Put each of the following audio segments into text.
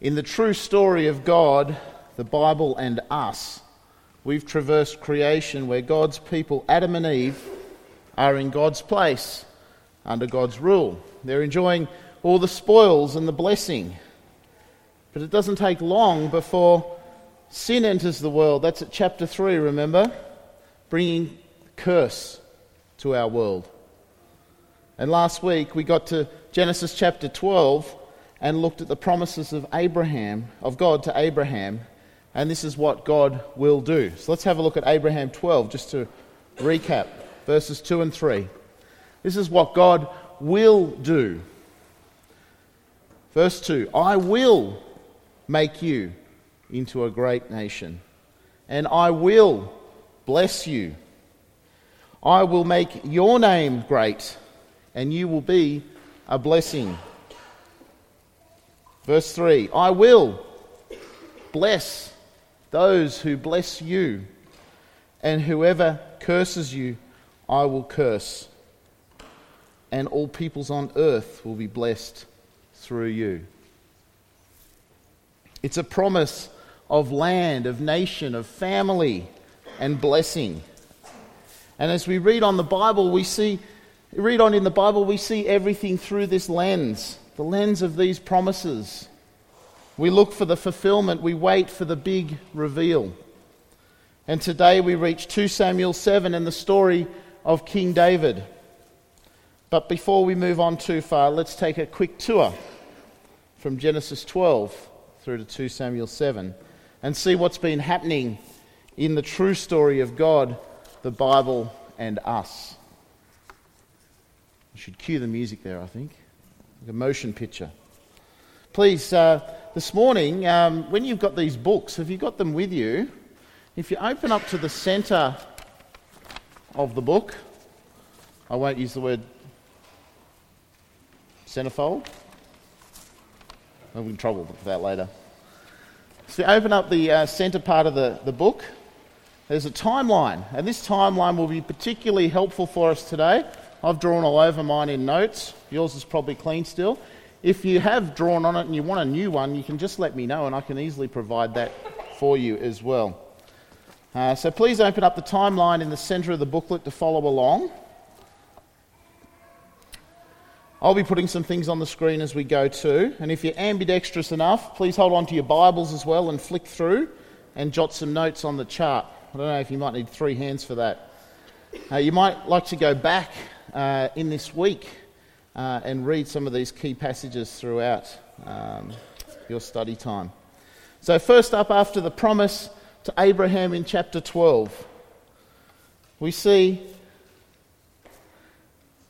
In the true story of God, the Bible, and us, we've traversed creation where God's people, Adam and Eve, are in God's place under God's rule. They're enjoying all the spoils and the blessing. But it doesn't take long before sin enters the world. That's at chapter 3, remember? Bringing curse to our world. And last week we got to Genesis chapter 12 and looked at the promises of Abraham, of God to Abraham, and this is what God will do. So let's have a look at Abraham 12 just to recap verses 2 and 3. This is what God will do. Verse 2 I will make you into a great nation, and I will bless you. I will make your name great, and you will be a blessing. Verse 3 I will bless those who bless you, and whoever curses you, I will curse. And all peoples on earth will be blessed through you. It's a promise of land, of nation, of family, and blessing. And as we read on the Bible, we see, read on in the Bible, we see everything through this lens, the lens of these promises. We look for the fulfillment, we wait for the big reveal. And today we reach 2 Samuel 7 and the story of King David. But before we move on too far, let's take a quick tour from Genesis 12 through to 2 Samuel 7 and see what's been happening in the true story of God, the Bible, and us. I should cue the music there, I think, like a motion picture. Please, uh, this morning, um, when you've got these books, have you got them with you? If you open up to the centre of the book, I won't use the word centerfold. Be in trouble with that later. So you open up the uh, centre part of the, the book. There's a timeline, and this timeline will be particularly helpful for us today. I've drawn all over mine in notes. Yours is probably clean still. If you have drawn on it and you want a new one, you can just let me know, and I can easily provide that for you as well. Uh, so please open up the timeline in the centre of the booklet to follow along. I'll be putting some things on the screen as we go too. And if you're ambidextrous enough, please hold on to your Bibles as well and flick through and jot some notes on the chart. I don't know if you might need three hands for that. Uh, you might like to go back uh, in this week uh, and read some of these key passages throughout um, your study time. So, first up, after the promise to Abraham in chapter 12, we see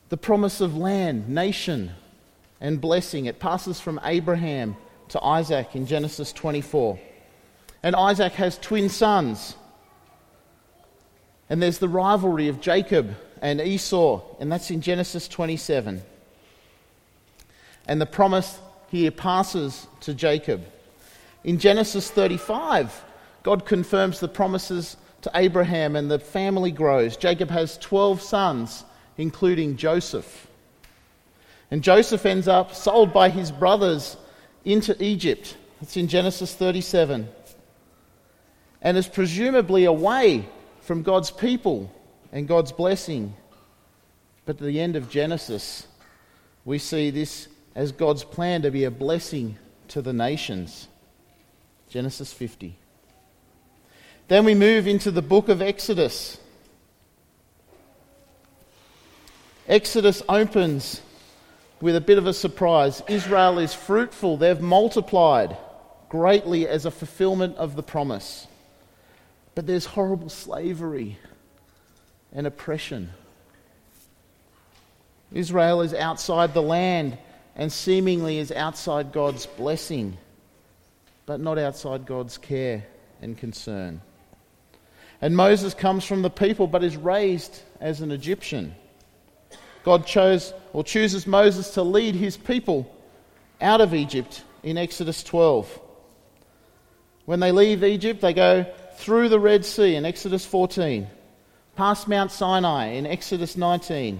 the promise of land, nation, and blessing. It passes from Abraham to Isaac in Genesis 24. And Isaac has twin sons. And there's the rivalry of Jacob and Esau, and that's in Genesis 27. And the promise here passes to Jacob. In Genesis 35, God confirms the promises to Abraham, and the family grows. Jacob has 12 sons including Joseph. And Joseph ends up sold by his brothers into Egypt. It's in Genesis 37. And is presumably away from God's people and God's blessing. But at the end of Genesis, we see this as God's plan to be a blessing to the nations. Genesis 50. Then we move into the book of Exodus. Exodus opens with a bit of a surprise. Israel is fruitful, they've multiplied greatly as a fulfillment of the promise. But there's horrible slavery and oppression. Israel is outside the land and seemingly is outside God's blessing, but not outside God's care and concern. And Moses comes from the people but is raised as an Egyptian. God chose or chooses Moses to lead his people out of Egypt in Exodus 12. When they leave Egypt, they go through the Red Sea in Exodus 14, past Mount Sinai in Exodus 19,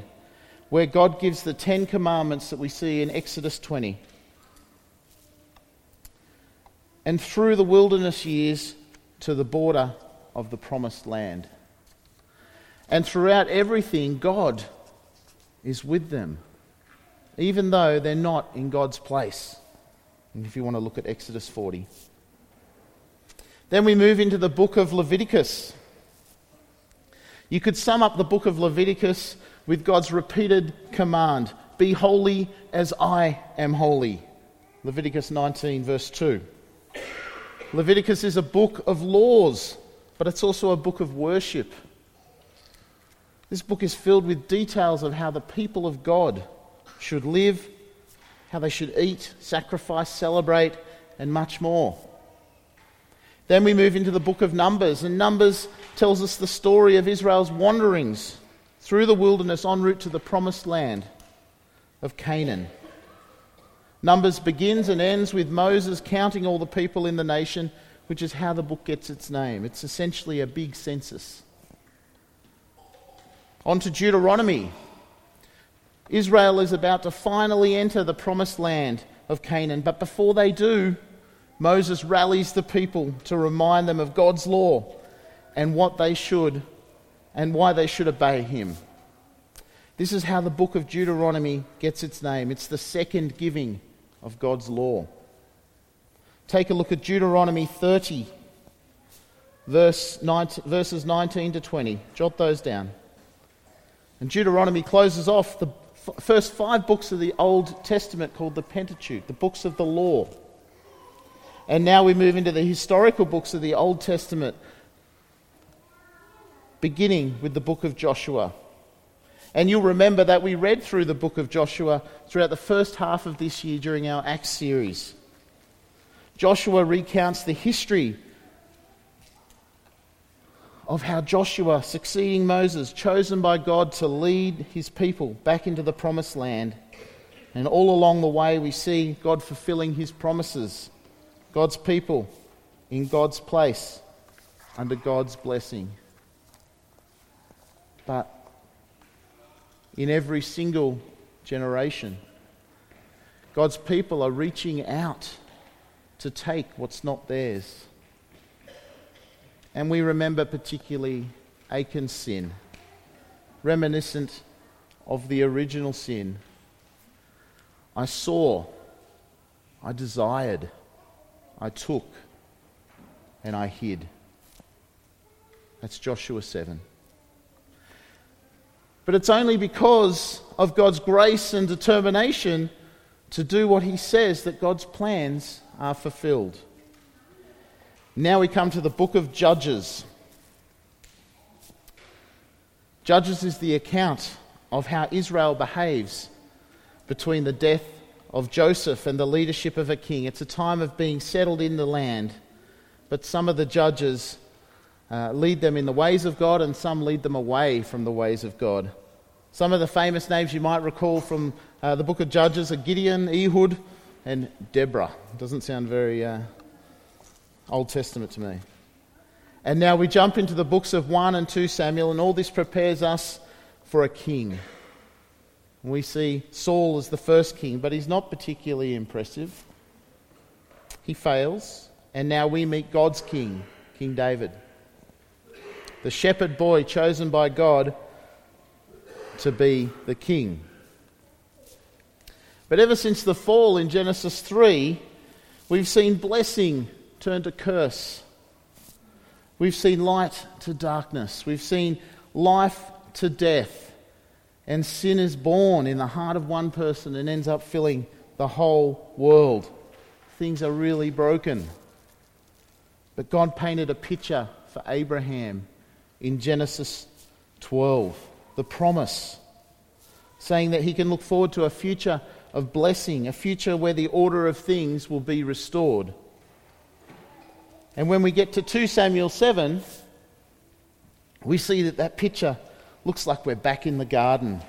where God gives the Ten Commandments that we see in Exodus 20. and through the wilderness years to the border of the promised land. And throughout everything, God is with them, even though they're not in God's place. And if you want to look at Exodus 40. Then we move into the book of Leviticus. You could sum up the book of Leviticus with God's repeated command Be holy as I am holy. Leviticus 19, verse 2. Leviticus is a book of laws, but it's also a book of worship. This book is filled with details of how the people of God should live, how they should eat, sacrifice, celebrate, and much more. Then we move into the book of Numbers, and Numbers tells us the story of Israel's wanderings through the wilderness en route to the promised land of Canaan. Numbers begins and ends with Moses counting all the people in the nation, which is how the book gets its name. It's essentially a big census. On to Deuteronomy. Israel is about to finally enter the promised land of Canaan, but before they do, Moses rallies the people to remind them of God's law and what they should and why they should obey him. This is how the book of Deuteronomy gets its name. It's the second giving of God's law. Take a look at Deuteronomy 30, verse 19, verses 19 to 20. Jot those down. And Deuteronomy closes off the f- first five books of the Old Testament called the Pentateuch, the books of the law. And now we move into the historical books of the Old Testament, beginning with the book of Joshua. And you'll remember that we read through the book of Joshua throughout the first half of this year during our Acts series. Joshua recounts the history of how Joshua, succeeding Moses, chosen by God to lead his people back into the promised land. And all along the way, we see God fulfilling his promises, God's people in God's place, under God's blessing. But in every single generation. God's people are reaching out to take what's not theirs. And we remember particularly Achan's sin, reminiscent of the original sin. I saw, I desired, I took, and I hid. That's Joshua 7. But it's only because of God's grace and determination to do what He says that God's plans are fulfilled. Now we come to the book of Judges. Judges is the account of how Israel behaves between the death of Joseph and the leadership of a king. It's a time of being settled in the land, but some of the judges uh, lead them in the ways of God, and some lead them away from the ways of God. Some of the famous names you might recall from uh, the book of Judges are Gideon, Ehud, and Deborah. Doesn't sound very uh, Old Testament to me. And now we jump into the books of 1 and 2 Samuel, and all this prepares us for a king. We see Saul as the first king, but he's not particularly impressive. He fails, and now we meet God's king, King David the shepherd boy chosen by God to be the king. But ever since the fall in Genesis 3, we've seen blessing turn to curse. We've seen light to darkness. We've seen life to death. And sin is born in the heart of one person and ends up filling the whole world. Things are really broken. But God painted a picture for Abraham in Genesis 12, the promise, saying that he can look forward to a future of blessing, a future where the order of things will be restored. And when we get to 2 Samuel 7, we see that that picture looks like we're back in the garden.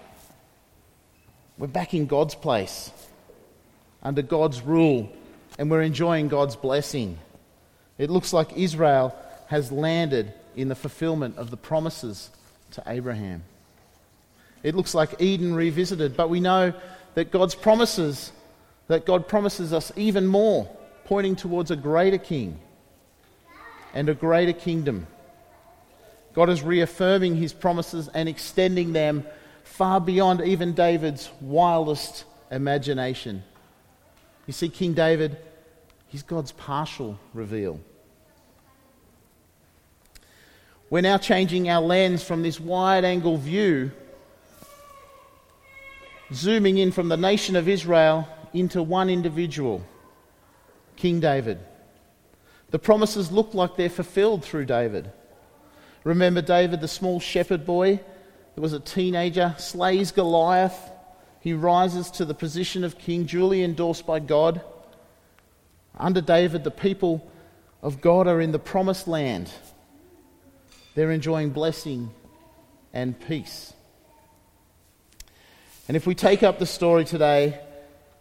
We're back in God's place, under God's rule, and we're enjoying God's blessing. It looks like Israel has landed in the fulfillment of the promises to Abraham. It looks like Eden revisited, but we know that God's promises, that God promises us even more pointing towards a greater king and a greater kingdom. God is reaffirming his promises and extending them far beyond even David's wildest imagination. You see, King David, he's God's partial reveal. We're now changing our lens from this wide angle view, zooming in from the nation of Israel into one individual, King David. The promises look like they're fulfilled through David. Remember David, the small shepherd boy that was a teenager, slays Goliath. He rises to the position of king, duly endorsed by God. Under David, the people of God are in the promised land. They're enjoying blessing and peace. And if we take up the story today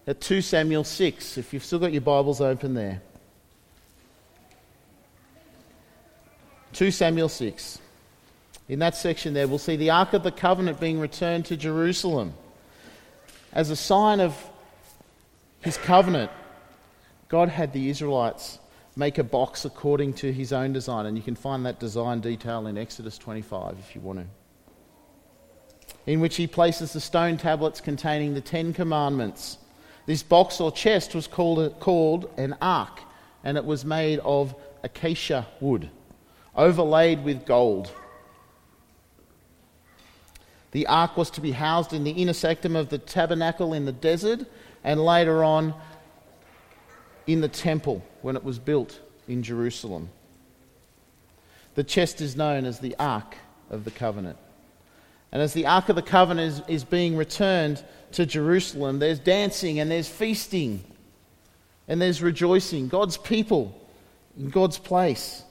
at 2 Samuel 6, if you've still got your Bibles open there. 2 Samuel 6. In that section there, we'll see the Ark of the Covenant being returned to Jerusalem. As a sign of his covenant, God had the Israelites make a box according to his own design. And you can find that design detail in Exodus 25 if you want to. In which he places the stone tablets containing the Ten Commandments. This box or chest was called, called an ark, and it was made of acacia wood, overlaid with gold. The ark was to be housed in the inner sanctum of the tabernacle in the desert, and later on in the temple when it was built in Jerusalem. The chest is known as the Ark of the Covenant. And as the Ark of the Covenant is, is being returned to Jerusalem, there's dancing and there's feasting and there's rejoicing. God's people in God's place,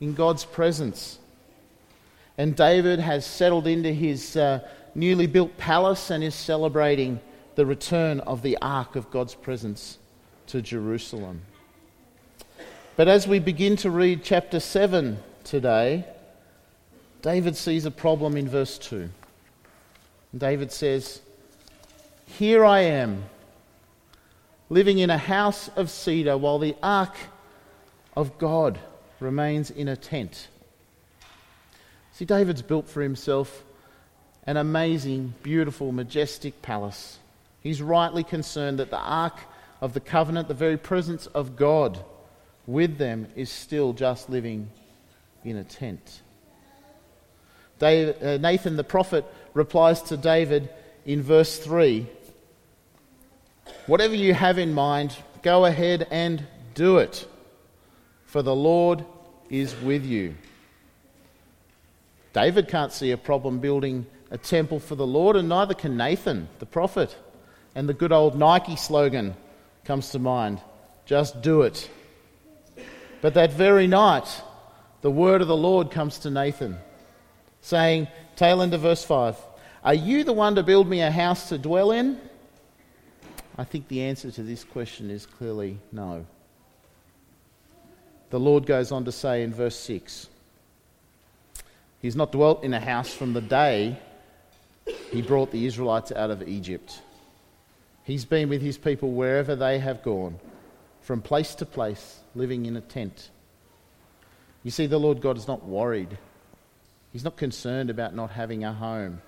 in God's presence. And David has settled into his uh, newly built palace and is celebrating the return of the Ark of God's presence to Jerusalem. But as we begin to read chapter 7 today, David sees a problem in verse 2. David says, Here I am, living in a house of cedar, while the ark of God remains in a tent. See, David's built for himself an amazing, beautiful, majestic palace. He's rightly concerned that the ark of the covenant, the very presence of God with them, is still just living in a tent. David, uh, Nathan the prophet replies to David in verse 3 Whatever you have in mind, go ahead and do it, for the Lord is with you. David can't see a problem building a temple for the Lord, and neither can Nathan the prophet. And the good old Nike slogan comes to mind just do it. But that very night, the word of the Lord comes to Nathan, saying, tail end of verse 5, Are you the one to build me a house to dwell in? I think the answer to this question is clearly no. The Lord goes on to say in verse 6 He's not dwelt in a house from the day he brought the Israelites out of Egypt. He's been with his people wherever they have gone, from place to place, living in a tent. You see, the Lord God is not worried. He's not concerned about not having a home.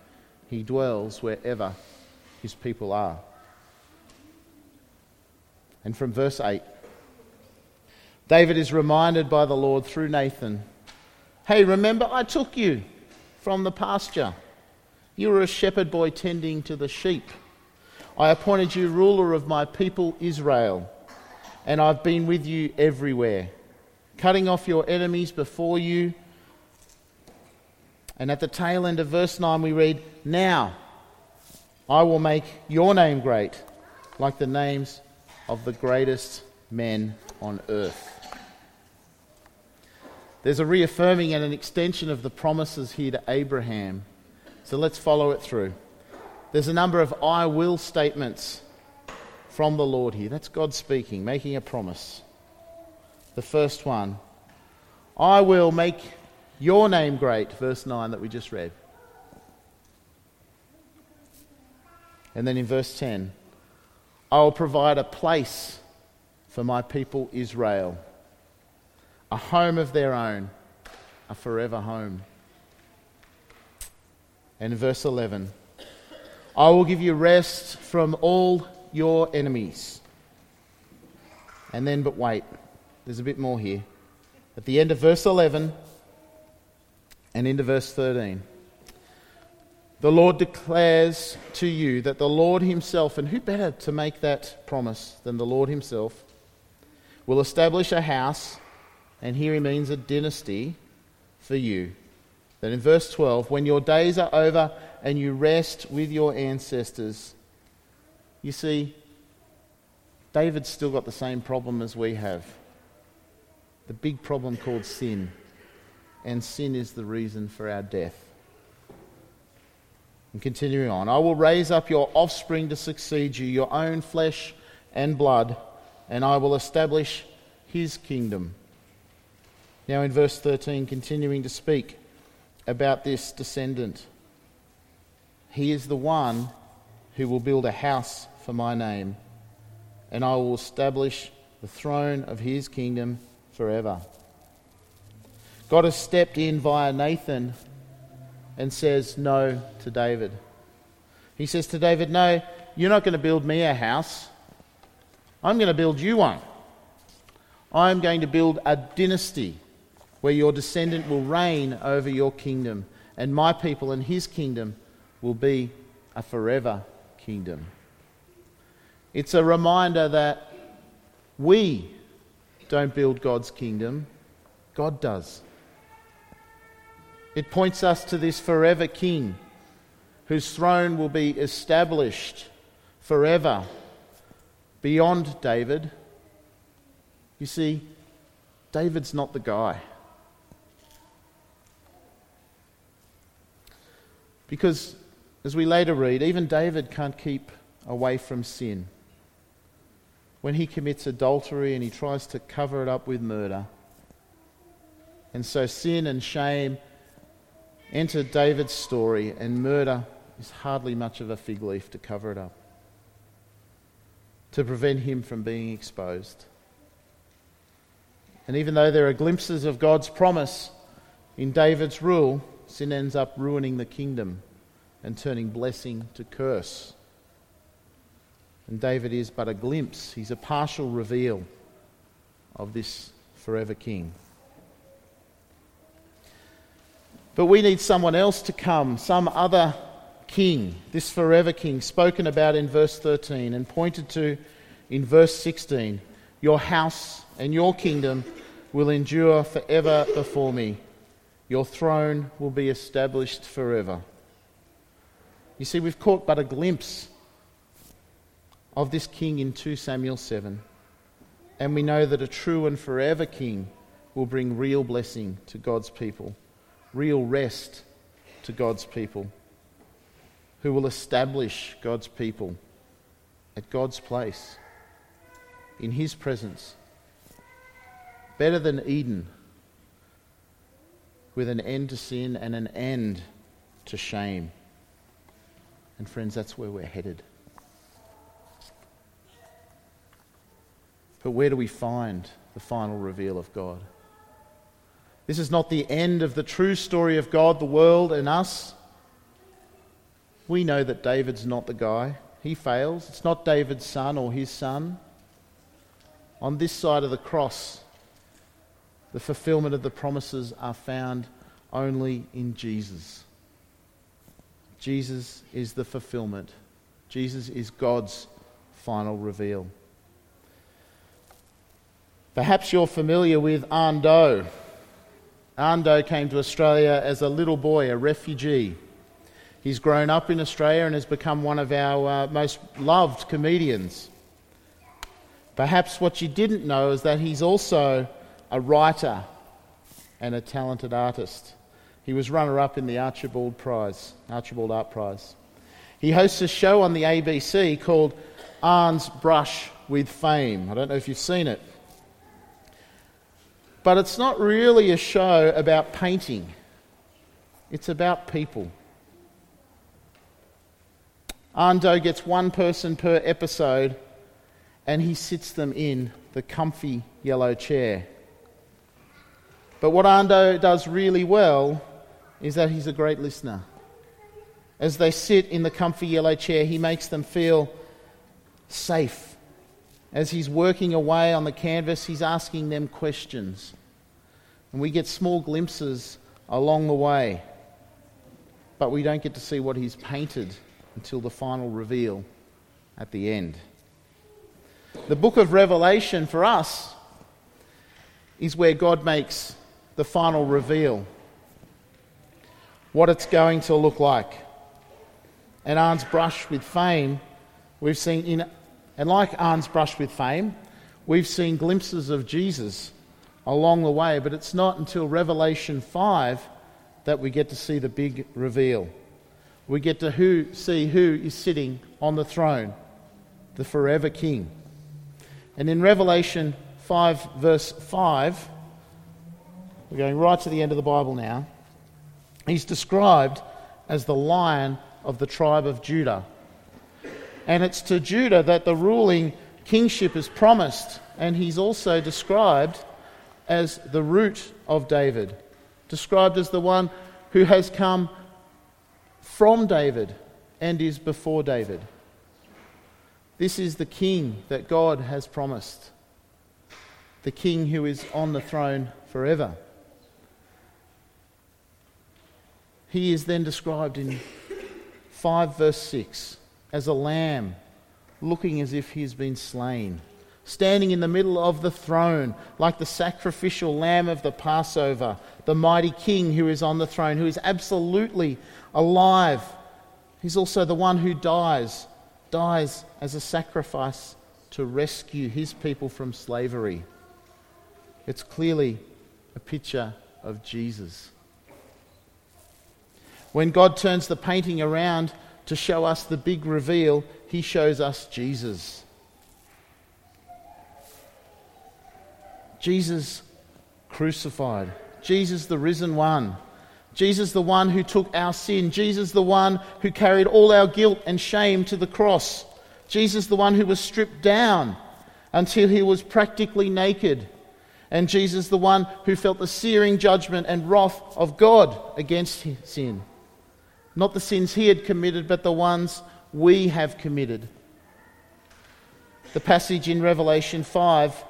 He dwells wherever his people are. And from verse 8, David is reminded by the Lord through Nathan Hey, remember I took you from the pasture. You were a shepherd boy tending to the sheep. I appointed you ruler of my people Israel, and I've been with you everywhere, cutting off your enemies before you. And at the tail end of verse 9, we read, Now I will make your name great, like the names of the greatest men on earth. There's a reaffirming and an extension of the promises here to Abraham. So let's follow it through. There's a number of I will statements from the Lord here. That's God speaking, making a promise. The first one I will make your name great, verse 9 that we just read. And then in verse 10, I will provide a place for my people Israel, a home of their own, a forever home. And verse 11 I will give you rest from all your enemies. And then, but wait, there's a bit more here. At the end of verse 11 and into verse 13, the Lord declares to you that the Lord Himself, and who better to make that promise than the Lord Himself, will establish a house, and here He means a dynasty, for you. Then in verse 12, when your days are over and you rest with your ancestors, you see, David's still got the same problem as we have the big problem called sin. And sin is the reason for our death. And continuing on, I will raise up your offspring to succeed you, your own flesh and blood, and I will establish his kingdom. Now, in verse 13, continuing to speak about this descendant, he is the one who will build a house for my name and I will establish the throne of his kingdom forever. God has stepped in via Nathan and says no to David. He says to David, No, you're not going to build me a house. I'm going to build you one. I'm going to build a dynasty where your descendant will reign over your kingdom, and my people and his kingdom will be a forever kingdom. It's a reminder that we don't build God's kingdom, God does. It points us to this forever king whose throne will be established forever beyond David. You see, David's not the guy. Because, as we later read, even David can't keep away from sin when he commits adultery and he tries to cover it up with murder. And so sin and shame enter David's story, and murder is hardly much of a fig leaf to cover it up, to prevent him from being exposed. And even though there are glimpses of God's promise in David's rule, sin ends up ruining the kingdom and turning blessing to curse. And David is but a glimpse, he's a partial reveal of this forever king. But we need someone else to come, some other king, this forever king, spoken about in verse 13 and pointed to in verse 16. Your house and your kingdom will endure forever before me. Your throne will be established forever. You see, we've caught but a glimpse of this king in 2 Samuel 7. And we know that a true and forever king will bring real blessing to God's people, real rest to God's people, who will establish God's people at God's place, in his presence. Better than Eden, with an end to sin and an end to shame. And friends, that's where we're headed. But where do we find the final reveal of God? This is not the end of the true story of God, the world, and us. We know that David's not the guy. He fails. It's not David's son or his son. On this side of the cross, the fulfillment of the promises are found only in Jesus. Jesus is the fulfillment. Jesus is God's final reveal. Perhaps you're familiar with Anh Do. Ando came to Australia as a little boy, a refugee. He's grown up in Australia and has become one of our uh, most loved comedians. Perhaps what you didn't know is that he's also a writer and a talented artist. He was runner up in the Archibald Prize, Archibald Art Prize. He hosts a show on the ABC called Anh's Brush with Fame. I don't know if you've seen it. But it's not really a show about painting, it's about people. Anh Do gets one person per episode and he sits them in the comfy yellow chair. But what Anh Do does really well is that he's a great listener. As they sit in the comfy yellow chair, he makes them feel safe. As he's working away on the canvas, he's asking them questions. And we get small glimpses along the way, but we don't get to see what he's painted until the final reveal at the end. The book of Revelation for us is where God makes the final reveal, what it's going to look like. And Anh's brush with fame, we've seen in, and like Anh's brush with fame, we've seen glimpses of Jesus along the way, but it's not until Revelation 5 that we get to see the big reveal. We get to who, see who is sitting on the throne, the forever King. And in Revelation 5, verse 5, we're going right to the end of the Bible now. He's described as the lion of the tribe of Judah. And it's to Judah that the ruling kingship is promised. And he's also described as the root of David, described as the one who has come from David and is before David. This is the king that God has promised, the king who is on the throne forever. He is then described in 5 verse 6 as a lamb looking as if he has been slain, standing in the middle of the throne like the sacrificial lamb of the Passover, the mighty king who is on the throne, who is absolutely alive. He's also the one who dies, dies as a sacrifice to rescue his people from slavery. It's clearly a picture of Jesus. When God turns the painting around to show us the big reveal, he shows us Jesus. Jesus crucified. Jesus, the risen one. Jesus, the one who took our sin. Jesus, the one who carried all our guilt and shame to the cross. Jesus, the one who was stripped down until he was practically naked. And Jesus, the one who felt the searing judgment and wrath of God against sin. Not the sins he had committed, but the ones we have committed. The passage in Revelation 5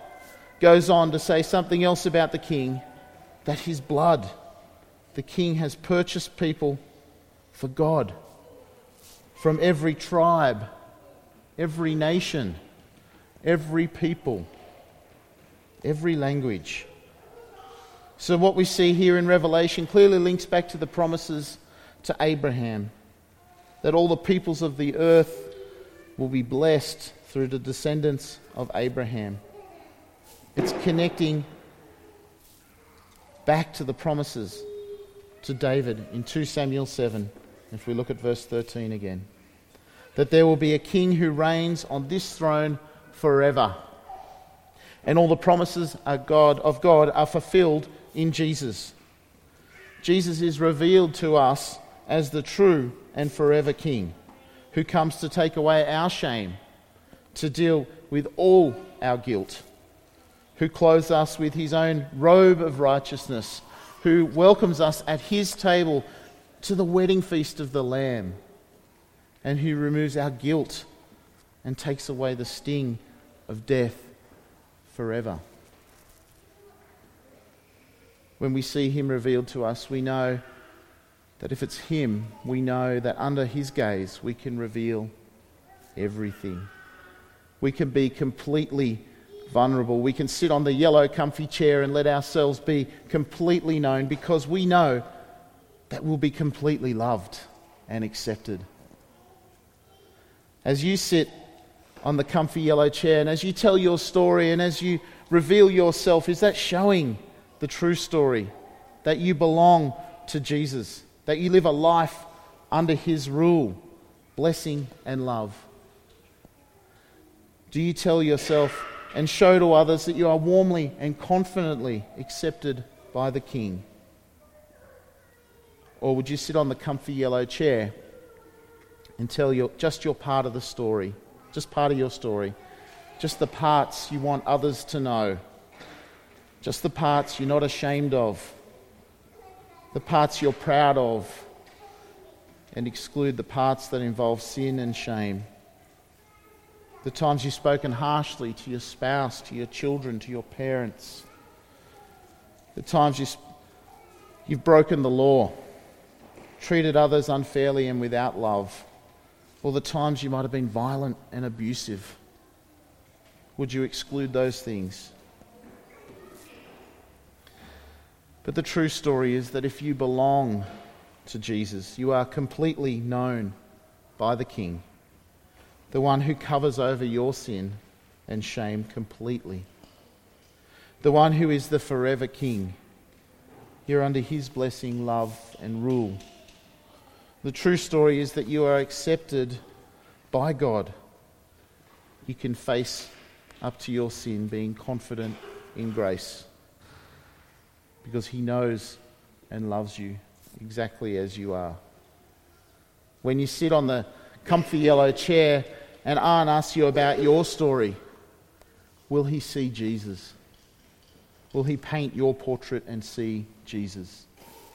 goes on to say something else about the king that his blood, the king has purchased people for God from every tribe, every nation, every people, every language. So, what we see here in Revelation clearly links back to the promises to Abraham that all the peoples of the earth will be blessed through the descendants of Abraham. It's connecting back to the promises to David in 2 Samuel 7, if we look at verse 13 again. That there will be a king who reigns on this throne forever. And all the promises of God, of God are fulfilled in Jesus. Jesus is revealed to us as the true and forever King who comes to take away our shame, to deal with all our guilt, who clothes us with his own robe of righteousness, who welcomes us at his table to the wedding feast of the Lamb, and who removes our guilt and takes away the sting of death forever. When we see him revealed to us, we know that if it's Him, we know that under His gaze we can reveal everything. We can be completely vulnerable. We can sit on the yellow, comfy chair and let ourselves be completely known because we know that we'll be completely loved and accepted. As you sit on the comfy yellow chair and as you tell your story and as you reveal yourself, is that showing the true story that you belong to Jesus? that you live a life under His rule, blessing and love? Do you tell yourself and show to others that you are warmly and confidently accepted by the King? Or would you sit on the comfy yellow chair and tell your, just your part of the story, just part of your story, just the parts you want others to know, just the parts you're not ashamed of, the parts you're proud of, and exclude the parts that involve sin and shame. The times you've spoken harshly to your spouse, to your children, to your parents. The times you, you've broken the law, treated others unfairly and without love. Or the times you might have been violent and abusive. Would you exclude those things? But the true story is that if you belong to Jesus, you are completely known by the King, the one who covers over your sin and shame completely, the one who is the forever King. You're under his blessing, love, and rule. The true story is that you are accepted by God. You can face up to your sin, being confident in grace because He knows and loves you exactly as you are. When you sit on the comfy yellow chair and Anh asks you about your story, will He see Jesus? Will He paint your portrait and see Jesus?